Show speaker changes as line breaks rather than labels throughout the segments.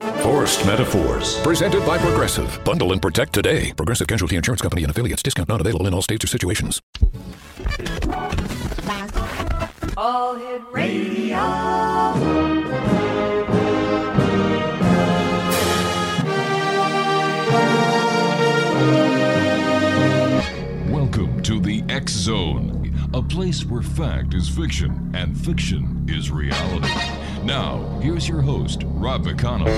Forced Metaphors.
Presented by Progressive. Bundle and protect today. Progressive Casualty Insurance Company and affiliates. Discount not available in all states or situations.
All Hit Radio.
Welcome to the X Zone, a place where fact is fiction and fiction is reality. Now, here's your host, Rob McConnell.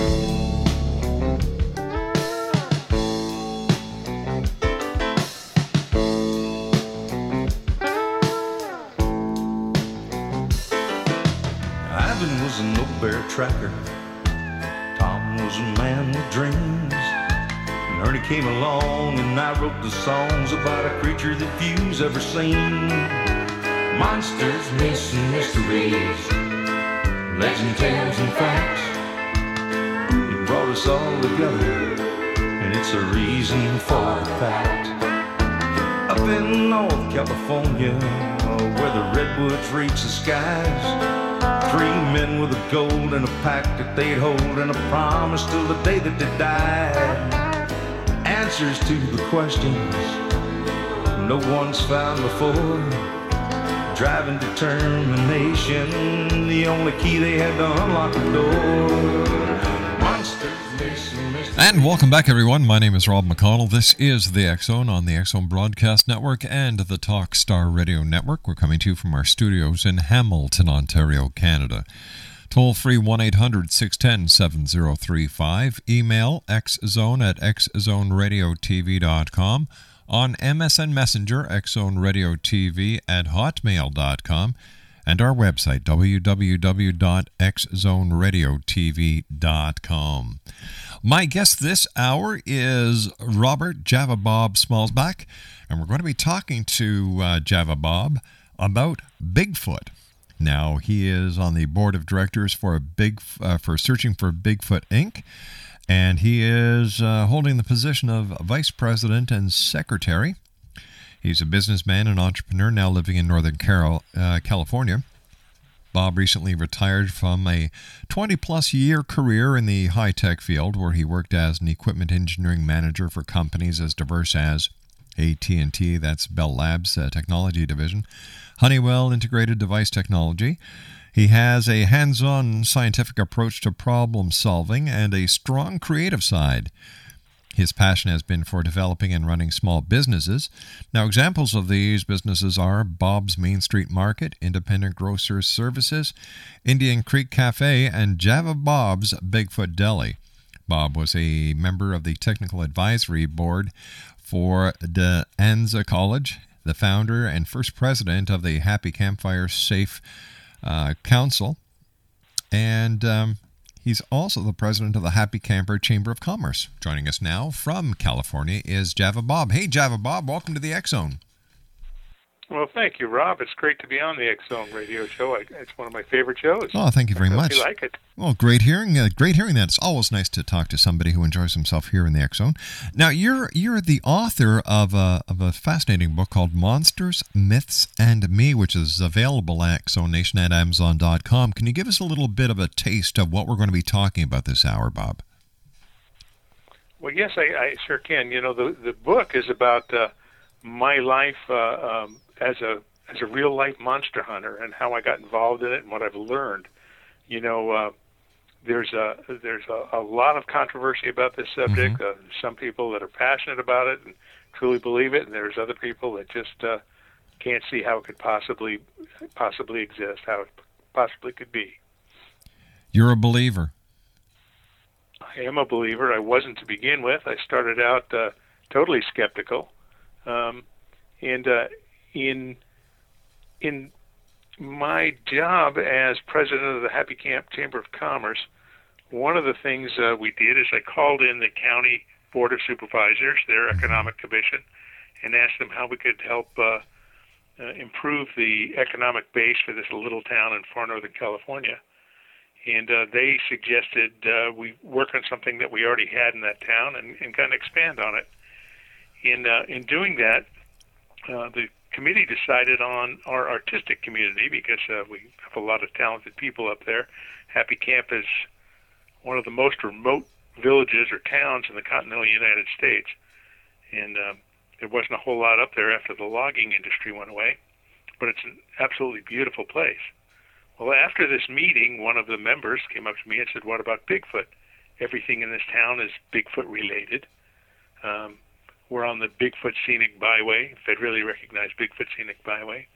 Ivan was an old bear tracker. Tom was a man with dreams. And Ernie came along and I wrote the songs about a creature that few's ever seen. Monsters, myths, and mysteries. Legend, tales, and facts. It brought us all together. And it's a reason for the fact. Up in North California, where the redwoods reach the skies. Three men with a gold and a pact that they'd hold and a promise till the day that they died. Answers to the questions no one's found before. Driving determination, the only key they had to unlock the door. And
welcome back, everyone. My name is Rob McConnell. This is the Zone on the Zone Broadcast Network and the Talk Star Radio Network. We're coming to you from our studios in Hamilton, Ontario, Canada. Toll free 1 800 610 7035. Email xzone at xzoneradiotv.com. On MSN Messenger, xzoneradiotv at hotmail.com. And our website, www.xzoneradiotv.com. My guest this hour is Robert Java Bob Schmalzbach, and we're going to be talking to uh, Java Bob about Bigfoot. Now he is on the board of directors for a big uh, for searching for Bigfoot Inc. And he is uh, holding the position of vice president and secretary. He's a businessman and entrepreneur now living in Northern Carol, uh, California. Bob recently retired from a 20 plus year career in the high tech field where he worked as an equipment engineering manager for companies as diverse as AT&T, that's Bell Labs uh, technology division, Honeywell Integrated Device Technology. He has a hands-on scientific approach to problem solving and a strong creative side. His passion has been for developing and running small businesses. Now, examples of these businesses are Bob's Main Street Market, Independent Grocers Services, Indian Creek Cafe, and Java Bob's Bigfoot Deli. Bob was a member of the Technical Advisory Board for De Anza College, the founder and first president of the Happy Camp Fire Safe uh, Council, and um, He's also the president of the Happy Camper Chamber of Commerce. Joining us now from California is Java Bob. Hey, Java Bob, welcome to the X Zone.
Well, thank you, Rob. It's great to be on the X Zone Radio Show. I, it's one of my favorite shows.
Oh, thank you very
I
much.
You like it?
Well, great hearing. Uh, great hearing that. It's always nice to talk to somebody who enjoys himself here in the X Zone. Now, you're you're the author of a of a fascinating book called Monsters, Myths, and Me, which is available at XZoneNation at Amazon.com. Can you give us a little bit of a taste of what we're going to be talking about this hour, Bob?
Well, yes, I, I sure can. You know, the the book is about uh, my life uh, um, as a as a real life monster hunter and how I got involved in it and what I've learned. You know, uh, there's a there's a, a lot of controversy about this subject.
Mm-hmm.
Uh, some people that are passionate about it and truly believe it, and there's other people that just uh, can't see how it could possibly possibly exist, how it possibly could be.
You're a believer.
I am a believer. I wasn't to begin with. I started out uh, totally skeptical, um, and uh, in in my job as president of the Happy Camp Chamber of Commerce, one of the things uh, we did is I called in the county board of supervisors, their economic commission, and asked them how we could help uh, uh, improve the economic base for this little town in far northern California. And uh, they suggested uh, we work on something that we already had in that town and, and kind of expand on it. In uh, in doing that, uh, the committee decided on our artistic community because uh, we have a lot of talented people up there. Happy Camp is one of the most remote villages or towns in the continental United States, and uh, there wasn't a whole lot up there after the logging industry went away. But it's an absolutely beautiful place. Well, after this meeting, one of the members came up to me and said, "What about Bigfoot? Everything in this town is Bigfoot related." Um, we're on the Bigfoot Scenic Byway, federally recognized Bigfoot Scenic Byway,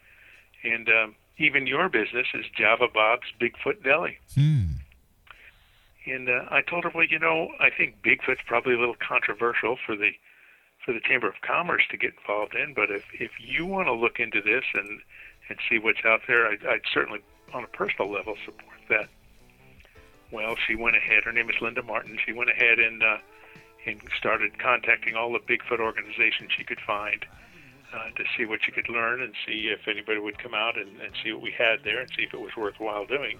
and um, even your business is Java Bob's Bigfoot Deli.
Hmm.
And uh, I told her, well, you know, I think Bigfoot's probably a little controversial for the for the Chamber of Commerce to get involved in, but if if you want to look into this and and see what's out there, I'd, I'd certainly, on a personal level, support that. Well, she went ahead. Her name is Linda Martin. She went ahead and uh, and started contacting all the Bigfoot organizations she could find uh, to see what she could learn and see if anybody would come out and, and see what we had there and see if it was worthwhile doing.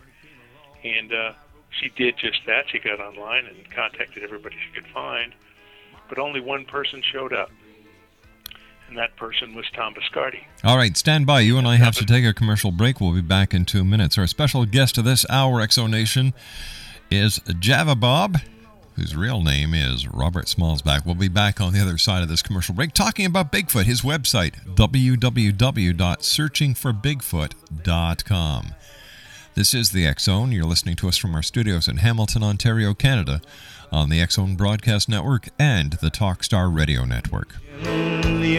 And uh, she did just that. She got online and contacted everybody she could find, but only one person showed up. And that person was Tom Biscardi.
All right, stand by. You and I have to take a commercial break. We'll be back in two minutes. Our special guest of this hour, XZoneNation, is Java Bob whose real name is Robert Schmalzbach. We'll be back on the other side of this commercial break talking about Bigfoot, his website, www.searchingforbigfoot.com. This is the Zone. You're listening to us from our studios in Hamilton, Ontario, Canada, on the Zone Broadcast Network and the Talkstar Radio Network.
The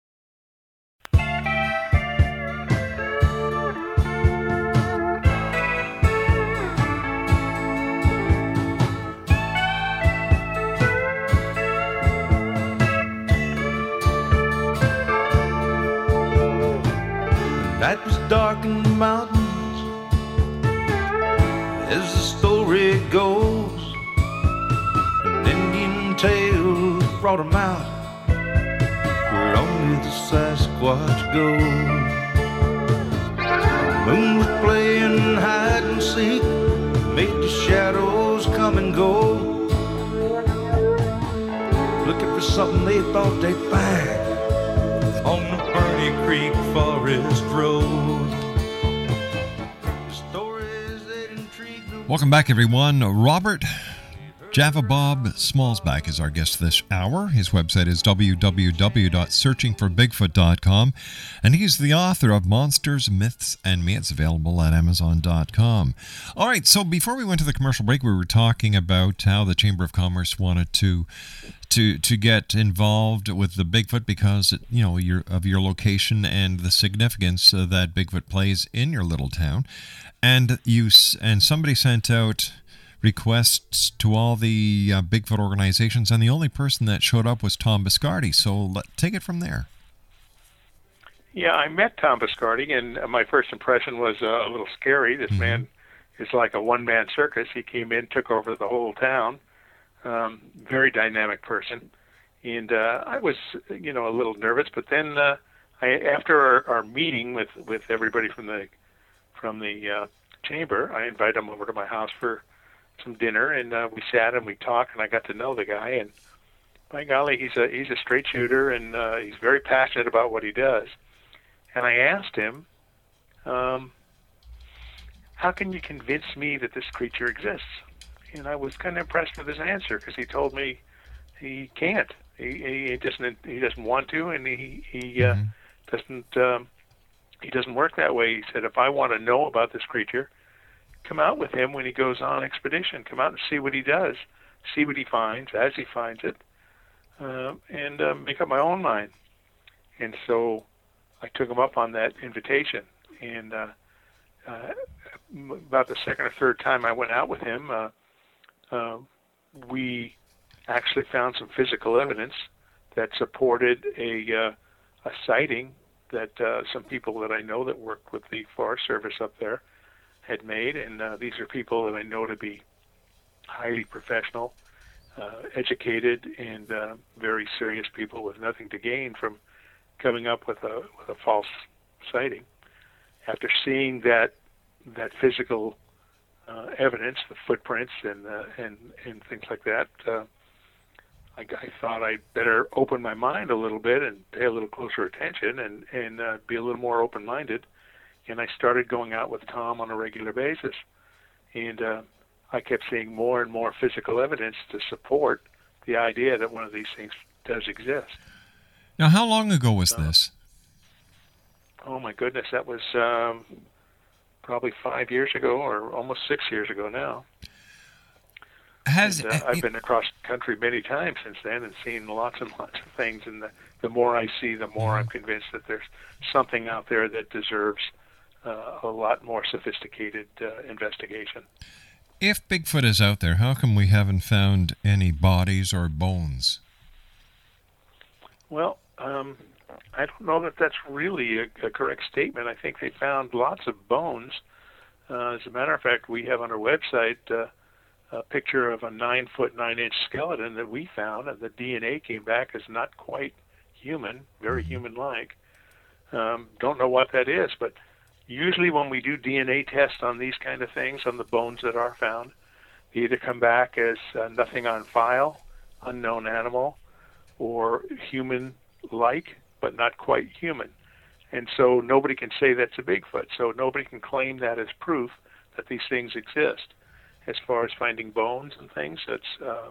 Night was dark in the mountains, as the story goes. An Indian tale brought 'em out where only the Sasquatch goes. The moon was playing hide and seek, made the shadows come and go. Looking for something they thought they'd find Creek Forest Road.
Welcome back, everyone. Robert Java Bob Schmalzbach is our guest this hour. His website is www.searchingforbigfoot.com, and he's the author of Monsters, Myths, and Me. It's available at Amazon.com. All right, so before we went to the commercial break, we were talking about how the Chamber of Commerce wanted to to to get involved with the Bigfoot because you know your of your location and the significance that Bigfoot plays in your little town, and you and somebody sent out requests to all the uh, Bigfoot organizations, and the only person that showed up was Tom Biscardi. So let, take it from there.
Yeah, I met Tom Biscardi, and my first impression was uh, a little scary. This man is like a one-man circus. He came in, took over the whole town. Um, very dynamic person, and uh, I was, you know, a little nervous. But then, uh, I, after our, our meeting with with everybody from the from the uh, chamber, I invited him over to my house for some dinner, and uh, we sat and we talked, and I got to know the guy. And by golly, he's a he's a straight shooter, and uh, he's very passionate about what he does. And I asked him, um, "How can you convince me that this creature exists?" And I was kind of impressed with his answer because he told me he can't. He, he doesn't. He doesn't want to, and he he uh, doesn't. Um, he doesn't work that way. He said, "If I want to know about this creature, come out with him when he goes on expedition. Come out and see what he does, see what he finds as he finds it, uh, and uh, make up my own mind." And so I took him up on that invitation, and uh, uh, about the second or third time I went out with him, uh, uh, we actually found some physical evidence that supported a uh, a sighting that uh, some people that I know that work with the Forest Service up there had made, and uh, these are people that I know to be highly professional, uh, educated, and uh, very serious people with nothing to gain from coming up with a with a false sighting. After seeing that that physical uh, evidence, the footprints and and and things like that, uh, I, I thought I'd better open my mind a little bit and pay a little closer attention and and uh, be a little more open-minded. And I started going out with Tom on a regular basis, and uh, I kept seeing more and more physical evidence to support the idea that one of these things does exist.
Now, how long ago was this?
Oh my goodness, that was um, probably five years ago, or almost six years ago now.
Has
And, uh, I've been across the country many times since then and seen lots and lots of things. And the, the more I see, the more I'm convinced that there's something out there that deserves uh, a lot more sophisticated uh, investigation.
if Bigfoot is out there, how come we haven't found any bodies or bones?
Well, um, I don't know that that's really a, a correct statement. I think they found lots of bones. Uh, as a matter of fact, we have on our website uh, a picture of a nine foot nine inch skeleton that we found, and the DNA came back as not quite human, very human like. Um, don't know what that is, but usually when we do DNA tests on these kind of things, on the bones that are found, they either come back as uh, nothing on file, unknown animal, or human like, but not quite human. And so nobody can say that's a Bigfoot. So nobody can claim that as proof that these things exist. As far as finding bones and things, that's uh,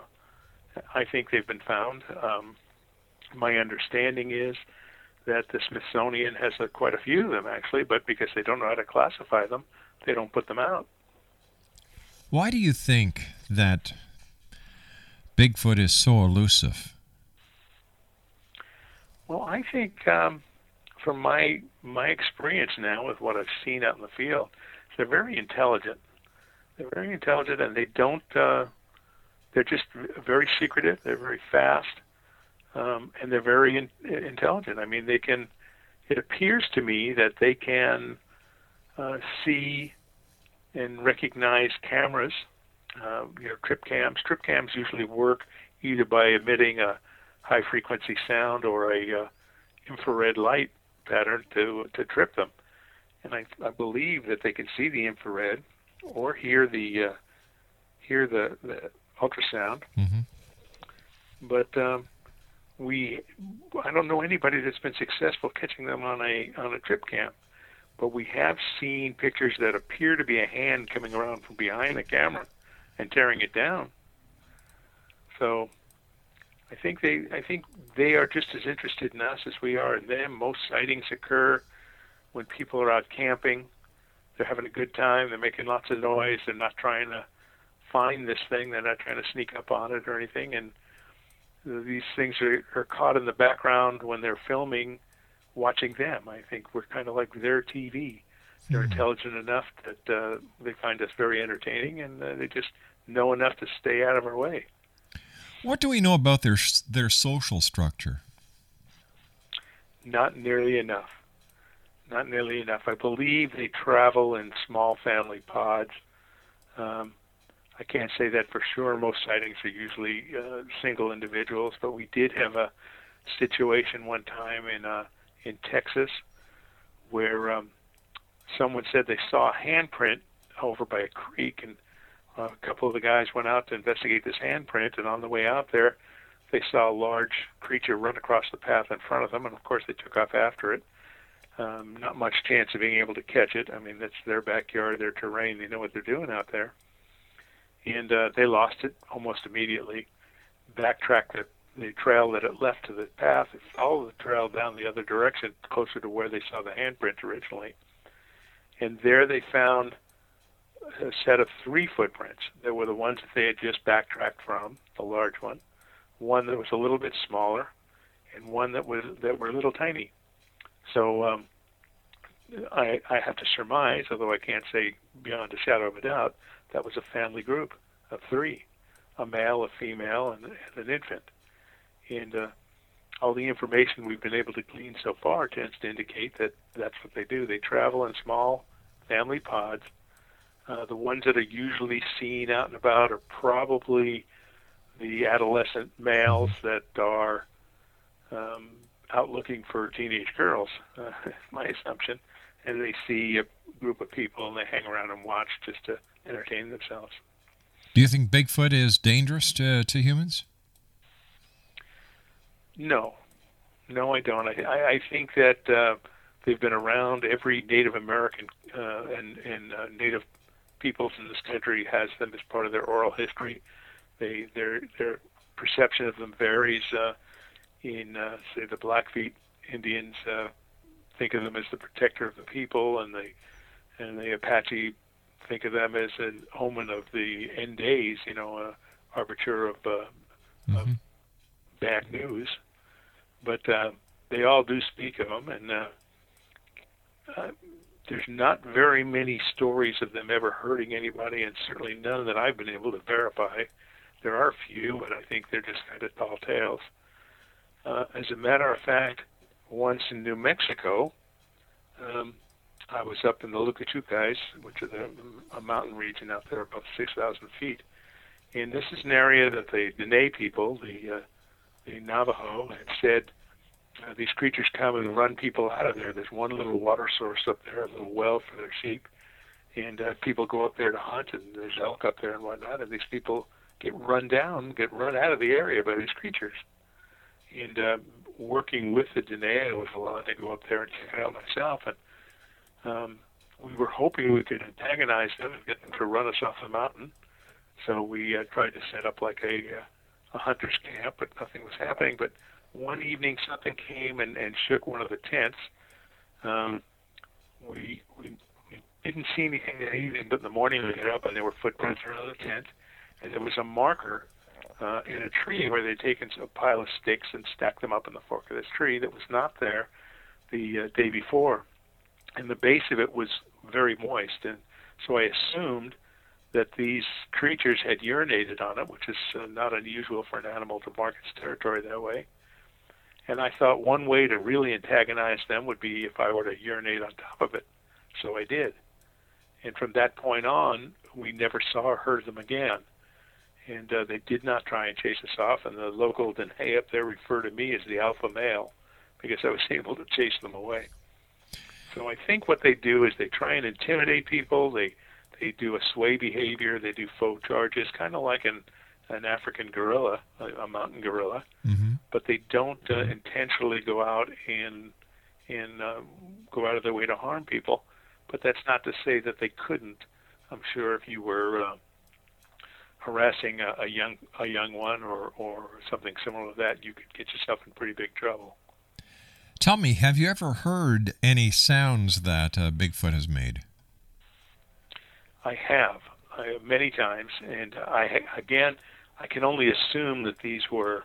I think they've been found. Um, my understanding is that the Smithsonian has uh, quite a few of them actually, but because they don't know how to classify them, they don't put them out.
Why do you think that Bigfoot is so elusive?
Well, I think um, from my my experience now with what I've seen out in the field, they're very intelligent. They're very intelligent, and they don't. Uh, they're just very secretive. They're very fast, um, and they're very in, intelligent. I mean, they can. It appears to me that they can uh, see and recognize cameras. Uh, you know, trip cams. Trip cams usually work either by emitting a high frequency sound or a uh, infrared light pattern to to trip them. And I, I believe that they can see the infrared or hear the uh, hear the, the ultrasound.
Mhm.
But um, we I don't know anybody that's been successful catching them on a on a trip cam. But we have seen pictures that appear to be a hand coming around from behind the camera and tearing it down. So I think they I think they are just as interested in us as we are in them. Most sightings occur when people are out camping. They're having a good time. They're making lots of noise. They're not trying to find this thing. They're not trying to sneak up on it or anything. And these things are, are caught in the background when they're filming, watching them. I think we're kind of like their TV. They're intelligent enough that uh, they find us very entertaining, and uh, they just know enough to stay out of our way.
What do we know about their their social structure?
Not nearly enough. not nearly enough. I believe they travel in small family pods. Um, I can't say that for sure. Most sightings are usually uh, single individuals, but we did have a situation one time in uh, in Texas where um, someone said they saw a handprint over by a creek, and uh, a couple of the guys went out to investigate this handprint. And on the way out there, they saw a large creature run across the path in front of them, and of course they took off after it. Um, not much chance of being able to catch it. I mean, that's their backyard, their terrain. They know what they're doing out there. And uh, they lost it almost immediately. Backtracked the, the trail that it left to the path, followed the trail down the other direction, closer to where they saw the handprint originally. And there they found a set of three footprints. There were the ones that they had just backtracked from, the large one, one that was a little bit smaller, and one that was that were a little tiny. So um, I, I have to surmise, although I can't say beyond a shadow of a doubt, that was a family group of three, a male, a female, and, and an infant. And uh, all the information we've been able to glean so far tends to indicate that that's what they do. They travel in small family pods. Uh, the ones that are usually seen out and about are probably the adolescent males that are um, out looking for teenage girls, uh, my assumption, and they see a group of people and they hang around and watch just to entertain themselves.
Do you think Bigfoot is dangerous to, to humans?
No, no, I don't. I, I, think that uh, they've been around. Every Native American uh, and, and uh, Native peoples in this country has them as part of their oral history. They their their perception of them varies. Uh, in uh, say the Blackfeet Indians uh, think of them as the protector of the people, and the and the Apache think of them as an omen of the end days. You know, a arbiter of, uh,
Mm-hmm.
of bad news. But uh, they all do speak of them, and uh, uh, there's not very many stories of them ever hurting anybody, and certainly none that I've been able to verify. There are a few, but I think they're just kind of tall tales. Uh, as a matter of fact, once in New Mexico, um, I was up in the Lukachukais, which is a, a mountain region out there above 6,000 feet. And this is an area that the Dene people, the uh, the Navajo, had said uh, these creatures come and run people out of there. There's one little water source up there, a little well for their sheep, and uh, people go up there to hunt, and there's elk up there and whatnot, and these people get run down, get run out of the area by these creatures. And uh, working with the Dene, I was allowed to go up there and check it out myself, and um, we were hoping we could antagonize them and get them to run us off the mountain. So we uh, tried to set up like a, uh, a hunter's camp, but nothing was happening. But one evening, something came and, and shook one of the tents. Um, we, we we didn't see anything that evening, but in the morning we got up and there were footprints around the tent, and there was a marker uh, in a tree where they'd taken a pile of sticks and stacked them up in the fork of this tree that was not there the uh, day before, and the base of it was very moist, and so I assumed that these creatures had urinated on it, which is uh, not unusual for an animal to mark its territory that way. And I thought one way to really antagonize them would be if I were to urinate on top of it. So I did. And from that point on, we never saw or heard them again. And uh, they did not try and chase us off. And the local Dene up there referred to me as the alpha male because I was able to chase them away. So I think what they do is they try and intimidate people. They they do a sway behavior. They do faux charges, kind of like an an African gorilla, a, a mountain gorilla.
Mm-hmm.
But they don't uh, intentionally go out and and uh, go out of their way to harm people. But that's not to say that they couldn't. I'm sure if you were uh, harassing a, a young a young one or or something similar to that, you could get yourself in pretty big trouble.
Tell me, have you ever heard any sounds that uh, Bigfoot has made?
I have I, many times, and I again I can only assume that these were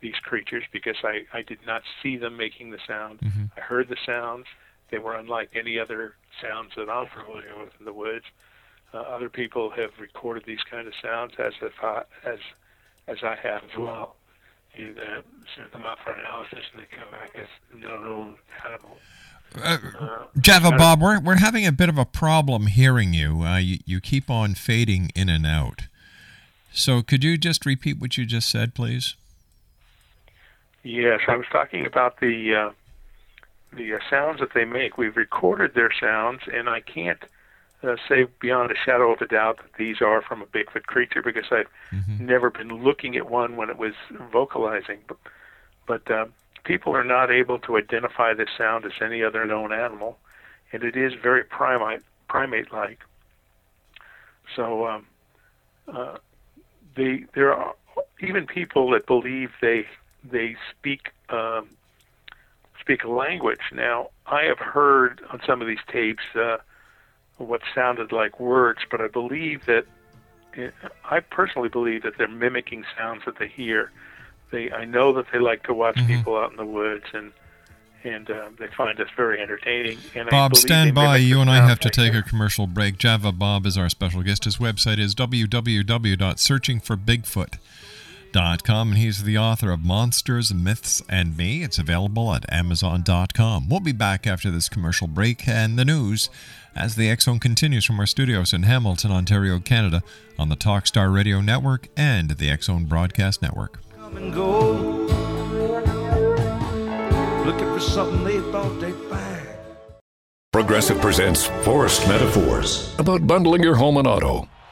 these creatures because I I did not see them making the sound.
Mm-hmm.
I heard the sounds. They were unlike any other sounds that I'm familiar with in the woods. Uh, other people have recorded these kind of sounds as if I, as as I have as well, and uh, sent them out for analysis, and they come back as no known animal.
Uh, Java Bob, we're, we're having a bit of a problem hearing you. Uh, you. You keep on fading in and out. So could you just repeat what you just said, please?
Yes, I was talking about the uh, the uh, sounds that they make. We've recorded their sounds, and I can't uh, say beyond a shadow of a doubt that these are from a Bigfoot creature because I've
Mm-hmm.
never been looking at one when it was vocalizing. But, but uh, people are not able to identify this sound as any other known animal, and it is very primate primate like. So um, uh, they there are even people that believe they they speak um, speak a language. Now I have heard on some of these tapes uh, what sounded like words, but I believe that I personally believe that they're mimicking sounds that they hear. They I know that they like to watch
Mhm.
people out in the woods and. And uh, they find us very entertaining. And
Bob, stand by. You and I have to take a commercial break. Java Bob is our special guest. His website is www.searchingforbigfoot.com, and he's the author of Monsters, Myths, and Me. It's available at Amazon.com. We'll be back after this commercial break and the news as the X Zone continues from our studios in Hamilton, Ontario, Canada, on the Talkstar Radio Network and the X Zone Broadcast Network.
Come and go. Looking for something they thought they'd find.
Progressive presents Forced Metaphors about bundling your home and auto.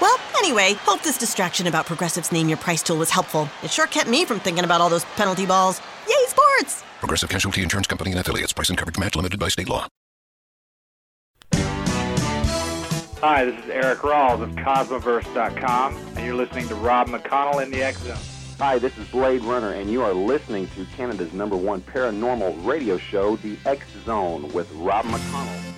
Well, anyway, hope this distraction about Progressive's Name Your Price tool was helpful. It sure kept me from thinking about all those penalty balls. Yay, sports!
Progressive Casualty Insurance Company and affiliates. Price and coverage match limited by state law.
Hi, this is Eric Rawls of Cosmoverse.com, and you're listening to Rob McConnell in the X Zone.
Hi, this is Blade Runner, and you are listening to Canada's number one paranormal radio show, The X Zone, with Rob McConnell.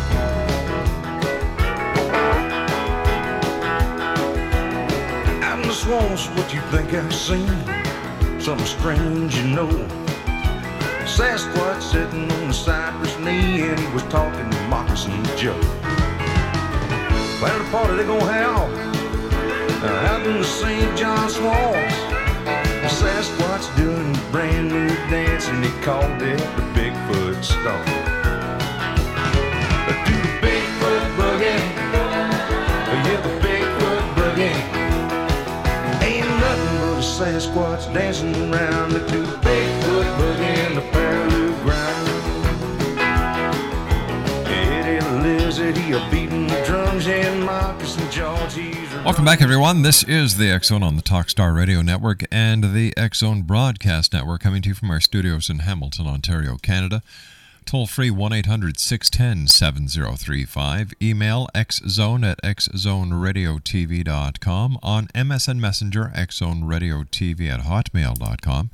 Swamps, what you think I've seen? Something strange, you know. Sasquatch sitting on the cypress knee, and he was talking to Moccasin Joe. Well, the party they gonna have uh, out in the St. John swamps. Sasquatch doing a brand new dance, and he called it the Bigfoot Stomp. Sasquatch dancing around the Bigfoot boogie in the Parallel ground. Eddie Lizard, he a beating the drums and Moccasin George,
Welcome back, everyone. This is the Zone on the Talkstar Radio Network and the Zone Broadcast Network, coming to you from our studios in Hamilton, Ontario, Canada. Toll free 1 800 610 7035. Email xzone at xzoneradiotv.com. On MSN Messenger, xzoneradiotv at hotmail.com.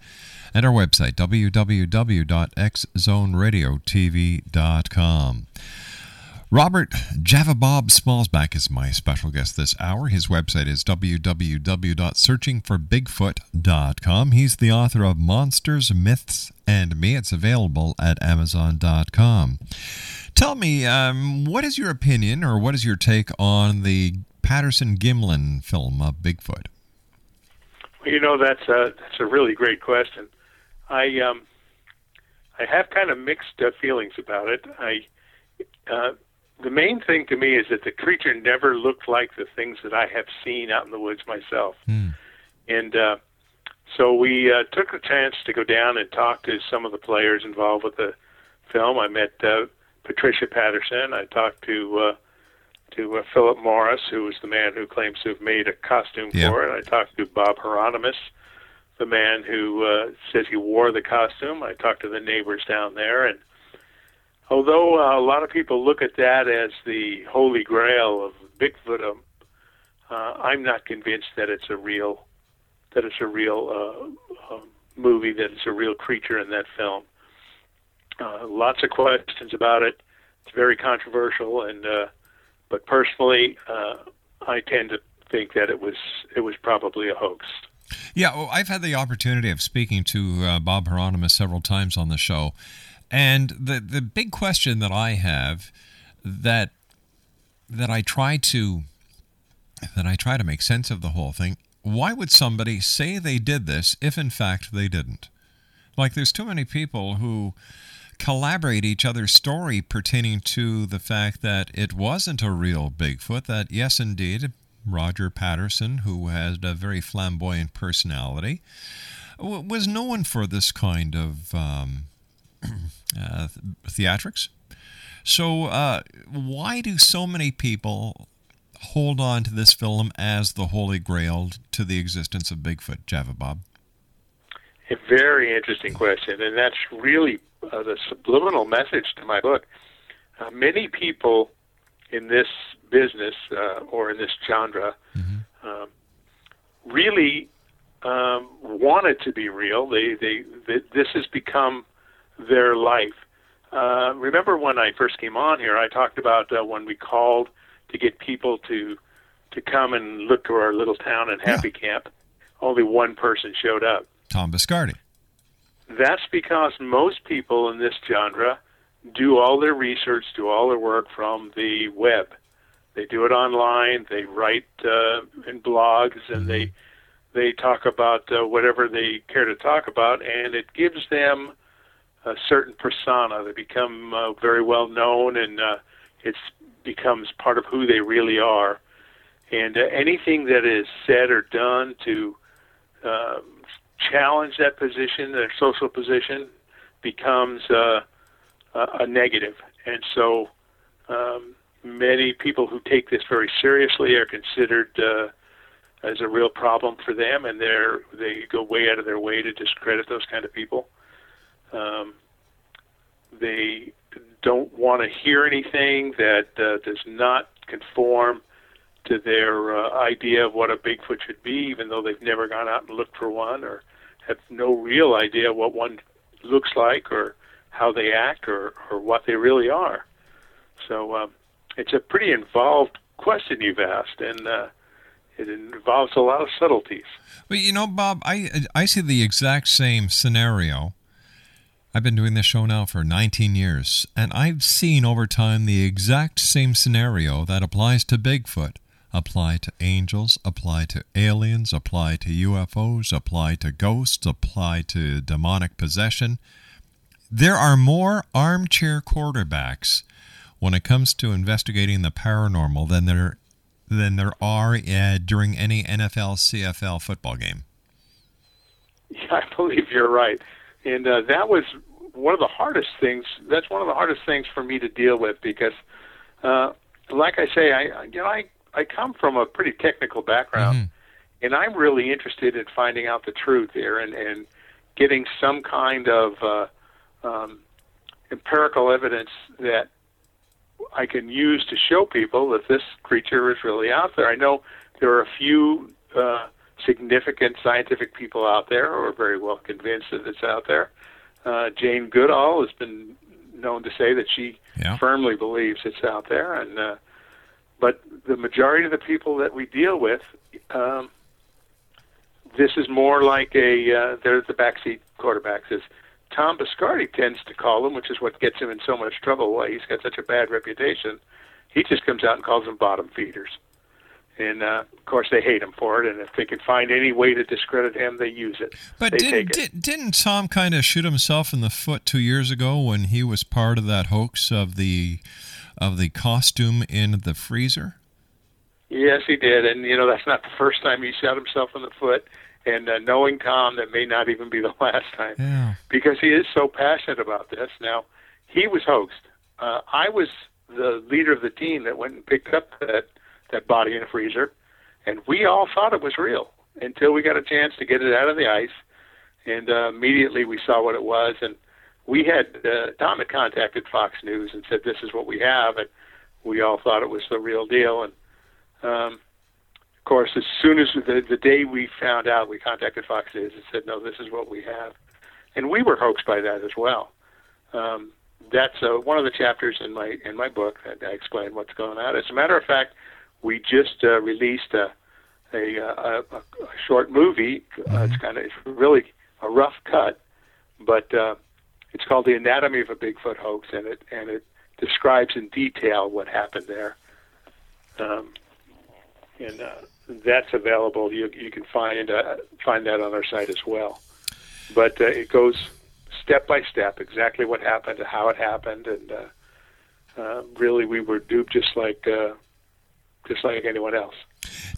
And our website, www.xzoneradiotv.com. Robert Java Bob Schmalzbach is my special guest this hour. His website is www.searchingforbigfoot.com. He's the author of Monsters, Myths, and Me. It's available at amazon.com. Tell me, um, what is your opinion or what is your take on the Patterson Gimlin film of Bigfoot?
Well, you know that's a that's a really great question. I um I have kind of mixed uh, feelings about it. I uh, the main thing to me is that the creature never looked like the things that I have seen out in the woods myself.
Mm.
And uh, so we uh, took the chance to go down and talk to some of the players involved with the film. I met uh, Patricia Patterson. I talked to uh, to uh, Philip Morris, who was the man who claims to have made a costume
Yeah.
for it. I talked to Bob Hieronymus, the man who uh, says he wore the costume. I talked to the neighbors down there, and although uh, a lot of people look at that as the holy grail of Bigfoot, um, uh, I'm not convinced that it's a real that it's a real uh, uh, movie, that it's a real creature in that film. Uh, lots of questions about it. It's very controversial, and uh, but personally, uh, I tend to think that it was it was probably a hoax.
Yeah, well, I've had the opportunity of speaking to uh, Bob Hieronymus several times on the show, and the the big question that I have that that I try to that I try to make sense of the whole thing. Why would somebody say they did this if in fact they didn't? Like there's too many people who collaborate each other's story pertaining to the fact that it wasn't a real Bigfoot, that yes, indeed, Roger Patterson, who had a very flamboyant personality, was known for this kind of um, uh, theatrics. So, uh, why do so many people hold on to this film as the holy grail to the existence of Bigfoot, Java Bob?
A very interesting question, and that's really uh, the subliminal message to my book. Uh, many people in this business uh, or in this genre um, really um, want it to be real. They, they, they, this has become their life. Uh, remember when I first came on here, I talked about uh, when we called to get people to to come and look to our little town and happy camp. Only one person showed up.
Tom Biscardi.
That's because most people in this genre do all their research, do all their work from the web. They do it online. They write uh, in blogs, and they they talk about uh, whatever they care to talk about, and it gives them a certain persona. They become uh, very well known, and uh, it becomes part of who they really are. And uh, anything that is said or done to um, challenge that position, their social position, becomes uh, a, a negative. And so um, many people who take this very seriously are considered uh, as a real problem for them, and they're they go way out of their way to discredit those kind of people. Um, they don't want to hear anything that uh, does not conform to their uh, idea of what a Bigfoot should be, even though they've never gone out and looked for one or have no real idea what one looks like or how they act or, or what they really are. So um, it's a pretty involved question you've asked, and uh, it involves a lot of subtleties.
But you know, Bob, I I see the exact same scenario. I've been doing this show now for 19 years, and I've seen over time the exact same scenario that applies to Bigfoot, apply to angels, apply to aliens, apply to UFOs, apply to ghosts, apply to demonic possession. There are more armchair quarterbacks when it comes to investigating the paranormal than there than there are uh, during any NFL CFL football game.
Yeah, I believe you're right, and uh, that was one of the hardest things. That's one of the hardest things for me to deal with because, uh, like I say, I you know I I come from a pretty technical background, and I'm really interested in finding out the truth here and and getting some kind of uh, um, empirical evidence that I can use to show people that this creature is really out there. I know there are a few uh, significant scientific people out there are very well convinced that it's out there. Uh, Jane Goodall has been known to say that she
Yeah.
firmly believes it's out there, and uh, but the majority of the people that we deal with, um, this is more like a uh, they're the backseat quarterbacks. As Tom Biscardi tends to call them, which is what gets him in so much trouble. Why he's got such a bad reputation. He just comes out and calls them bottom feeders, and uh, of course they hate him for it. And if they can find any way to discredit him, they use it.
But
they
did,
take it.
did, didn't Tom kind of shoot himself in the foot two years ago when he was part of that hoax of the of the costume in the freezer?
Yes, he did, and you know that's not the first time he shot himself in the foot. And uh, knowing Tom, that may not even be the last time,
Yeah.
because he is so passionate about this. Now, he was hoaxed. Uh, I was the leader of the team that went and picked up that that body in a freezer, and we all thought it was real until we got a chance to get it out of the ice, and uh, immediately we saw what it was, and we had uh, Tom had contacted Fox News and said this is what we have, and we all thought it was the real deal, and um, of course, as soon as the, the day we found out, we contacted Fox News and said, no, this is what we have. And we were hoaxed by that as well. Um, that's uh, one of the chapters in my in my book that I explain what's going on. As a matter of fact, we just uh, released a a, a, a, short movie. Uh, it's kind of it's really a rough cut, but uh, it's called "The Anatomy of a Bigfoot Hoax," and it and it describes in detail what happened there. Um, and uh, that's available. You you can find uh, find that on our site as well. But uh, it goes step by step exactly what happened, how it happened, and uh, uh, really we were duped just like uh, just like anyone else.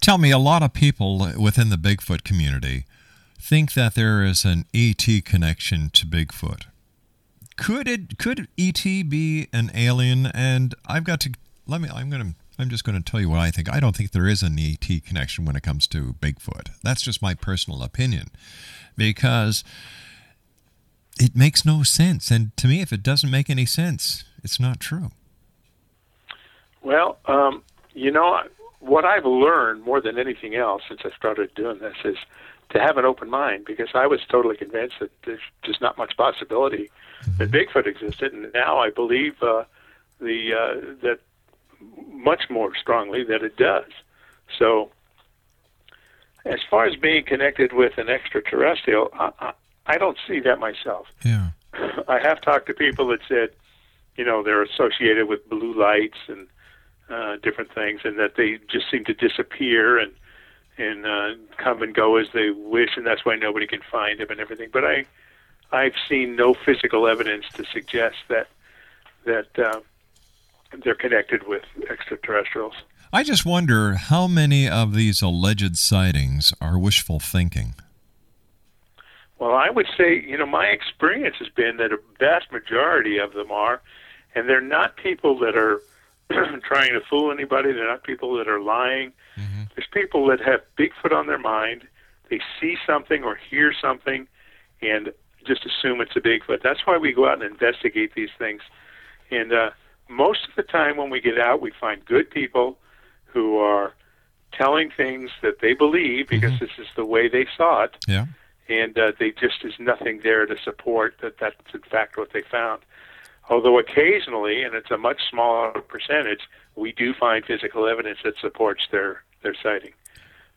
Tell me, a lot of people within the Bigfoot community think that there is an ET connection to Bigfoot. Could it? Could ET be an alien? And I've got to let me. I'm to. I'm just going to tell you what I think. I don't think there is an ET connection when it comes to Bigfoot. That's just my personal opinion, because it makes no sense. And to me, if it doesn't make any sense, it's not true.
Well, um, you know what I've learned more than anything else since I started doing this is to have an open mind because I was totally convinced that there's just not much possibility that Bigfoot existed, and now I believe uh, the uh, that much more strongly that it does. So, as far as being connected with an extraterrestrial, I, I, I don't see that myself.
Yeah.
I have talked to people that said, you know, they're associated with blue lights and uh, different things, and that they just seem to disappear and and uh, come and go as they wish, and that's why nobody can find them and everything. But I, I've seen no physical evidence to suggest that that uh, they're connected with extraterrestrials.
I just wonder how many of these alleged sightings are wishful thinking.
Well, I would say, you know, my experience has been that a vast majority of them are, and they're not people that are trying to fool anybody. They're not people that are lying. There's people that have Bigfoot on their mind. They see something or hear something, and just assume it's a Bigfoot. That's why we go out and investigate these things. And uh, most of the time, when we get out, we find good people who are telling things that they believe because this is the way they saw it
Yeah.
and uh, they just is nothing there to support that that's in fact what they found. Although occasionally, and it's a much smaller percentage, we do find physical evidence that supports their their sighting.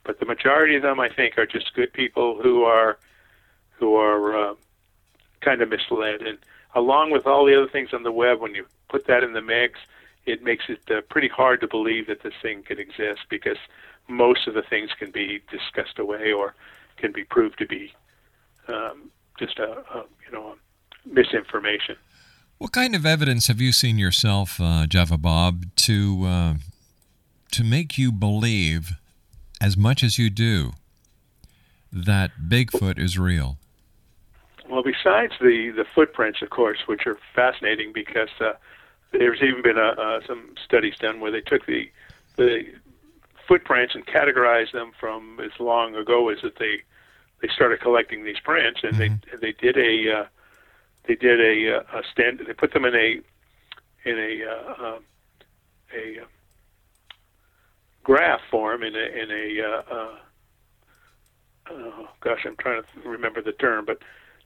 But the majority of them, I think, are just good people who are who are uh, kind of misled. And along with all the other things on the web, when you put that in the mix, it makes it uh, pretty hard to believe that this thing could exist because most of the things can be discussed away or can be proved to be um, just a, a you know misinformation.
What kind of evidence have you seen yourself, uh, Java Bob, to uh, to make you believe, as much as you do, that Bigfoot is real?
Well, besides the the footprints, of course, which are fascinating because uh, there's even been a, uh, some studies done where they took the the footprints and categorized them from as long ago as that they they started collecting these prints, and they they did a uh, they did a, uh, a stand they put them in a in a uh, uh, a uh, graph form in a in a uh, uh, oh gosh I'm trying to remember the term but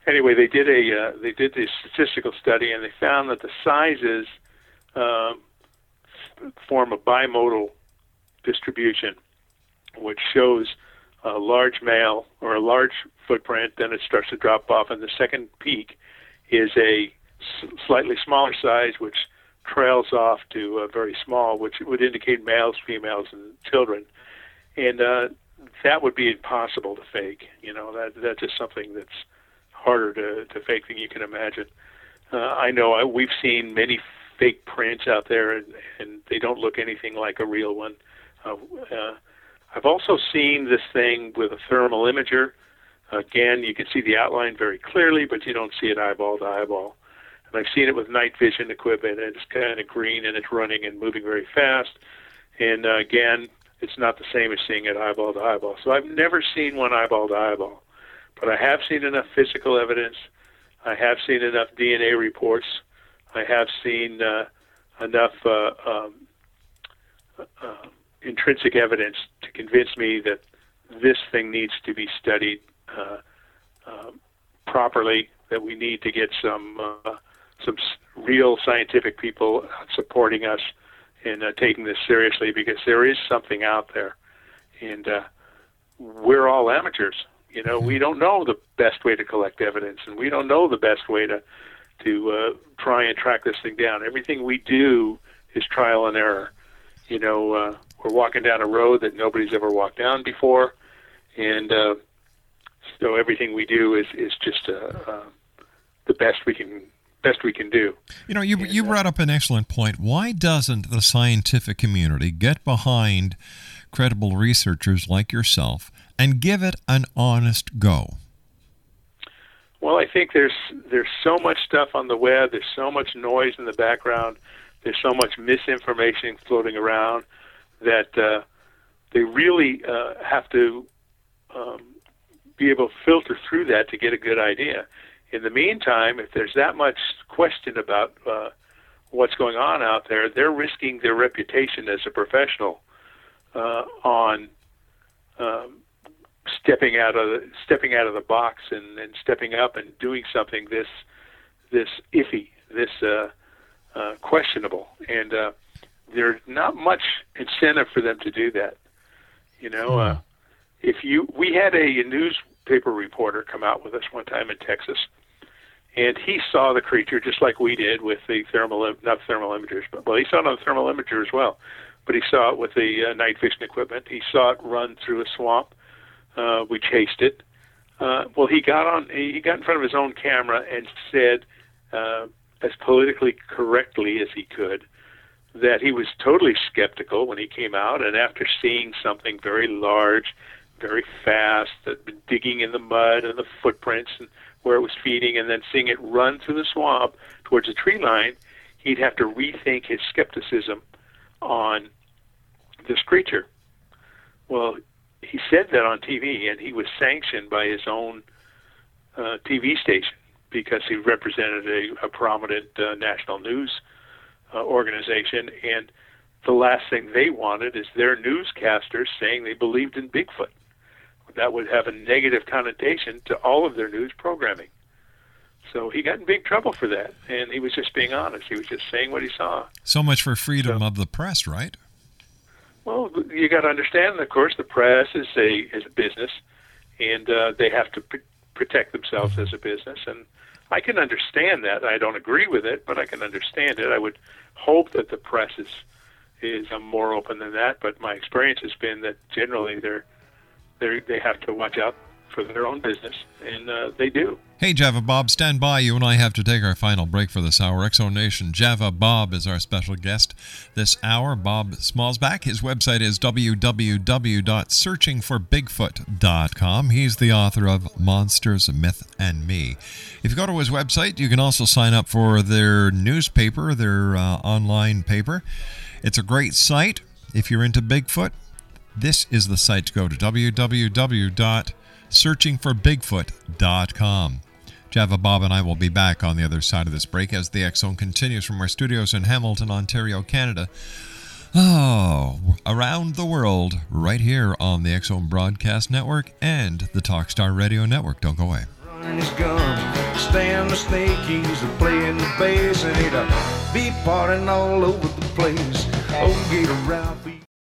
anyway they did a uh, they did this statistical study and they found that the sizes um, form a bimodal distribution which shows a large male or a large footprint then it starts to drop off and the second peak is a slightly smaller size which trails off to uh, very small which would indicate males females and children and uh, that would be impossible to fake. You know, that that's just something that's harder to, to fake than you can imagine. Uh, I know I, we've seen many fake prints out there, and, and they don't look anything like a real one. Uh, uh, I've also seen this thing with a thermal imager. Again, you can see the outline very clearly, but you don't see it eyeball to eyeball. And I've seen it with night vision equipment, and it's kind of green and it's running and moving very fast. And uh, again, it's not the same as seeing it eyeball to eyeball. So I've never seen one eyeball to eyeball, but I have seen enough physical evidence. I have seen enough DNA reports. I have seen uh, enough uh, um, uh, intrinsic evidence to convince me that this thing needs to be studied properly. That we need to get some uh, some real scientific people supporting us in uh, taking this seriously because there is something out there, and uh, we're all amateurs. You know, we don't know the best way to collect evidence, and we don't know the best way to to uh, try and track this thing down. Everything we do is trial and error. You know, uh, we're walking down a road that nobody's ever walked down before, and uh, so everything we do is is just uh, uh, the best we can best we can do.
You know, you you brought up an excellent point. Why doesn't the scientific community get behind credible researchers like yourself and give it an honest go?
Well, I think there's there's so much stuff on the web. There's so much noise in the background. There's so much misinformation floating around that uh, they really uh, have to um, be able to filter through that to get a good idea. In the meantime, if there's that much question about uh, what's going on out there, they're risking their reputation as a professional uh, on um, stepping out of the, stepping out of the box and, and stepping up and doing something this this iffy, this uh, uh, questionable, and uh, there's not much incentive for them to do that. You know, uh, if you we had a, newspaper reporter come out with us one time in Texas, and he saw the creature just like we did with the thermal not thermal imagers, but well, he saw it on the thermal imager as well, but he saw it with the uh, night vision equipment. He saw it run through a swamp. Uh, we chased it. Uh, well, he got on. He got in front of his own camera and said, uh, as politically correctly as he could, that he was totally skeptical when he came out, and after seeing something very large, very fast, digging in the mud and the footprints and where it was feeding, and then seeing it run through the swamp towards the tree line, he'd have to rethink his skepticism on this creature. Well, he said that on TV, and he was sanctioned by his own uh, TV station because he represented a, a prominent uh, national news uh, organization, and the last thing they wanted is their newscasters saying they believed in Bigfoot. That would have a negative connotation to all of their news programming. So he got in big trouble for that, and he was just being honest. He was just saying what he saw.
So much for freedom so, of the press, right?
Well, you got to understand. Of course, the press is a is a business, and uh, they have to pr- protect themselves as a business. And I can understand that. I don't agree with it, but I can understand it. I would hope that the press is is more open than that. But my experience has been that generally they're they have to watch out for their own business, and uh, they do.
Hey, Java Bob, stand by. You and I have to take our final break for this hour. XZoneNation, Java Bob is our special guest this hour. Bob Schmalzbach. His website is www.searchingforbigfoot.com. He's the author of Monsters, Myth, and Me. If you go to his website, you can also sign up for their newspaper, their uh, online paper. It's a great site if you're into Bigfoot. This is the site to go to www.searchingforbigfoot.com. Java Bob and I will be back on the other side of this break as the Zone continues from our studios in Hamilton, Ontario, Canada. Oh, around the world, right here on the Zone Broadcast Network and the Talkstar Radio Network. Don't go away.
the snake, he's a playing the bass, and he'd be partying all over the place. Oh,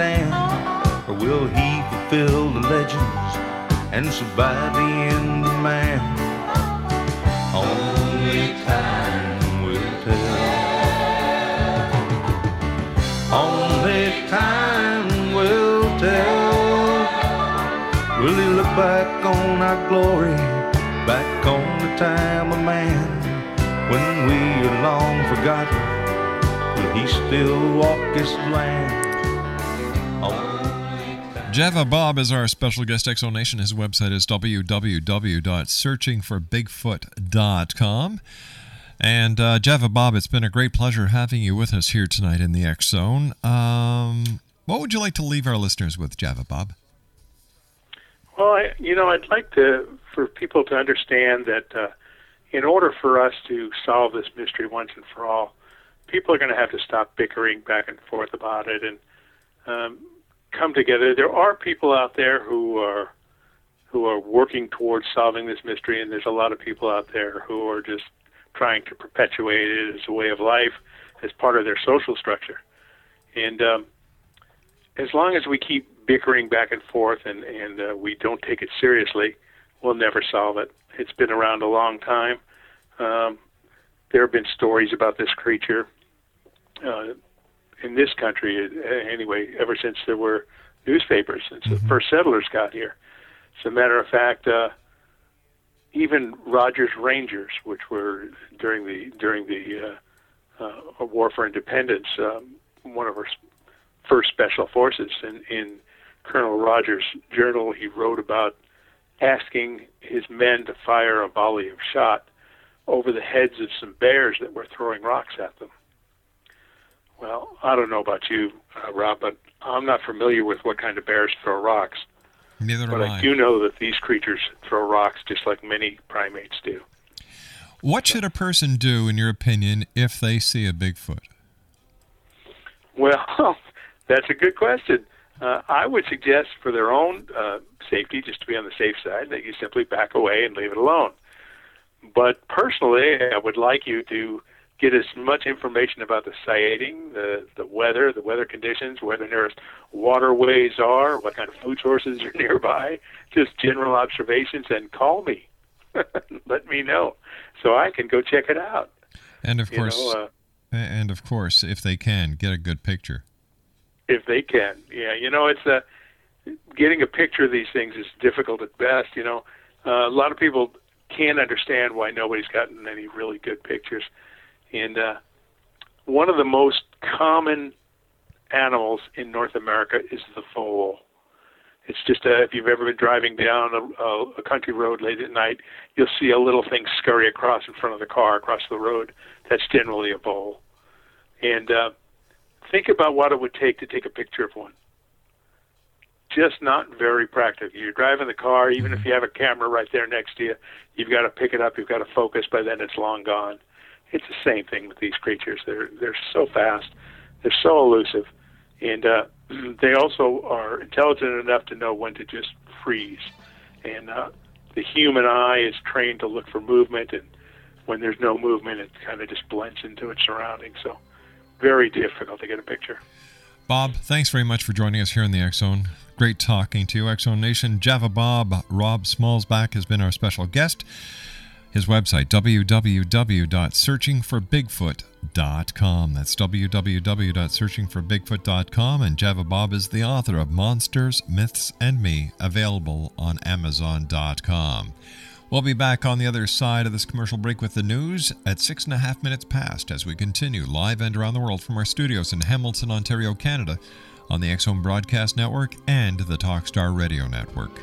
Or will he fulfill the legends and survive the end of man? Only time will tell. Only time will tell. Will he look back on our glory, back on the time of man, when we are long forgotten? Will he still walk this land?
Java Bob is our special guest XZoneNation. His website is www.searchingforbigfoot.com. And uh, Java Bob, it's been a great pleasure having you with us here tonight in the X Zone. Um, what would you like to leave our listeners with, Java Bob?
Well, I, you know, I'd like to for people to understand that uh, in order for us to solve this mystery once and for all, people are going to have to stop bickering back and forth about it and um, come together. There are people out there who are who are working towards solving this mystery, and there's a lot of people out there who are just trying to perpetuate it as a way of life, as part of their social structure. And um, as long as we keep bickering back and forth and, and uh, we don't take it seriously, we'll never solve it. It's been around a long time. Um, there have been stories about this creature uh, in this country, uh, anyway, ever since there were newspapers, since the first settlers got here. As a matter of fact, uh, even Rogers Rangers, which were during the during the uh, uh, War for Independence, um, one of our first special forces. In, in Colonel Rogers' journal, he wrote about asking his men to fire a volley of shot over the heads of some bears that were throwing rocks at them. Well, I don't know about you, uh, Rob, but I'm not familiar with what kind of bears throw rocks.
Neither
But
am
I
I.
do know that these creatures throw rocks just like many primates do.
What should a person do, in your opinion, if they see a Bigfoot?
Well, that's a good question. Uh, I would suggest for their own uh, safety, just to be on the safe side, that you simply back away and leave it alone. But personally, I would like you to get as much information about the sighting, the, the weather, the weather conditions, where the nearest waterways are, what kind of food sources are nearby, just general observations, and call me. Let me know so I can go check it out.
And of
You
course,
know, uh,
and of course, if they can, get a good picture.
if they can. Yeah, you know, it's uh, getting a picture of these things is difficult at best. You know, uh, a lot of people can't understand why nobody's gotten any really good pictures. And uh, one of the most common animals in North America is the vole. It's just uh, if you've ever been driving down a, a, a country road late at night, you'll see a little thing scurry across in front of the car across the road. That's generally a vole. And uh, think about what it would take to take a picture of one. Just not very practical. You're driving the car, even if you have a camera right there next to you, you've got to pick it up, you've got to focus, by then it's long gone. It's the same thing with these creatures. They're they're so fast, they're so elusive, and uh, they also are intelligent enough to know when to just freeze. And uh, the human eye is trained to look for movement, and when there's no movement, it kind of just blends into its surroundings. So very difficult to get a picture.
Bob, thanks very much for joining us here in the Zone. Great talking to you, Zone Nation. Java Bob, Rob Schmalzbach has been our special guest. His website, www.searchingforbigfoot.com. That's www.searchingforbigfoot.com. And Java Bob is the author of Monsters, Myths, and Me, available on Amazon.com. We'll be back on the other side of this commercial break with the news at six and a half minutes past as we continue live and around the world from our studios in Hamilton, Ontario, Canada, on the Zone Broadcast Network and the Talkstar Radio Network.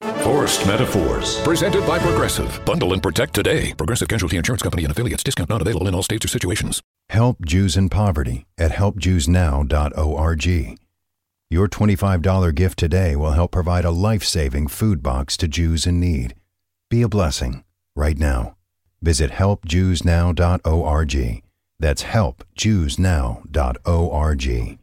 Forced Metaphors, presented by Progressive. Bundle and protect today. Progressive Casualty Insurance Company and affiliates. Discount not available in all states or situations.
Help Jews in poverty at helpjewsnow.org. Your $25 gift today will help provide a life saving food box to Jews in need. Be a blessing right now. Visit helpjewsnow.org. That's helpjewsnow.org.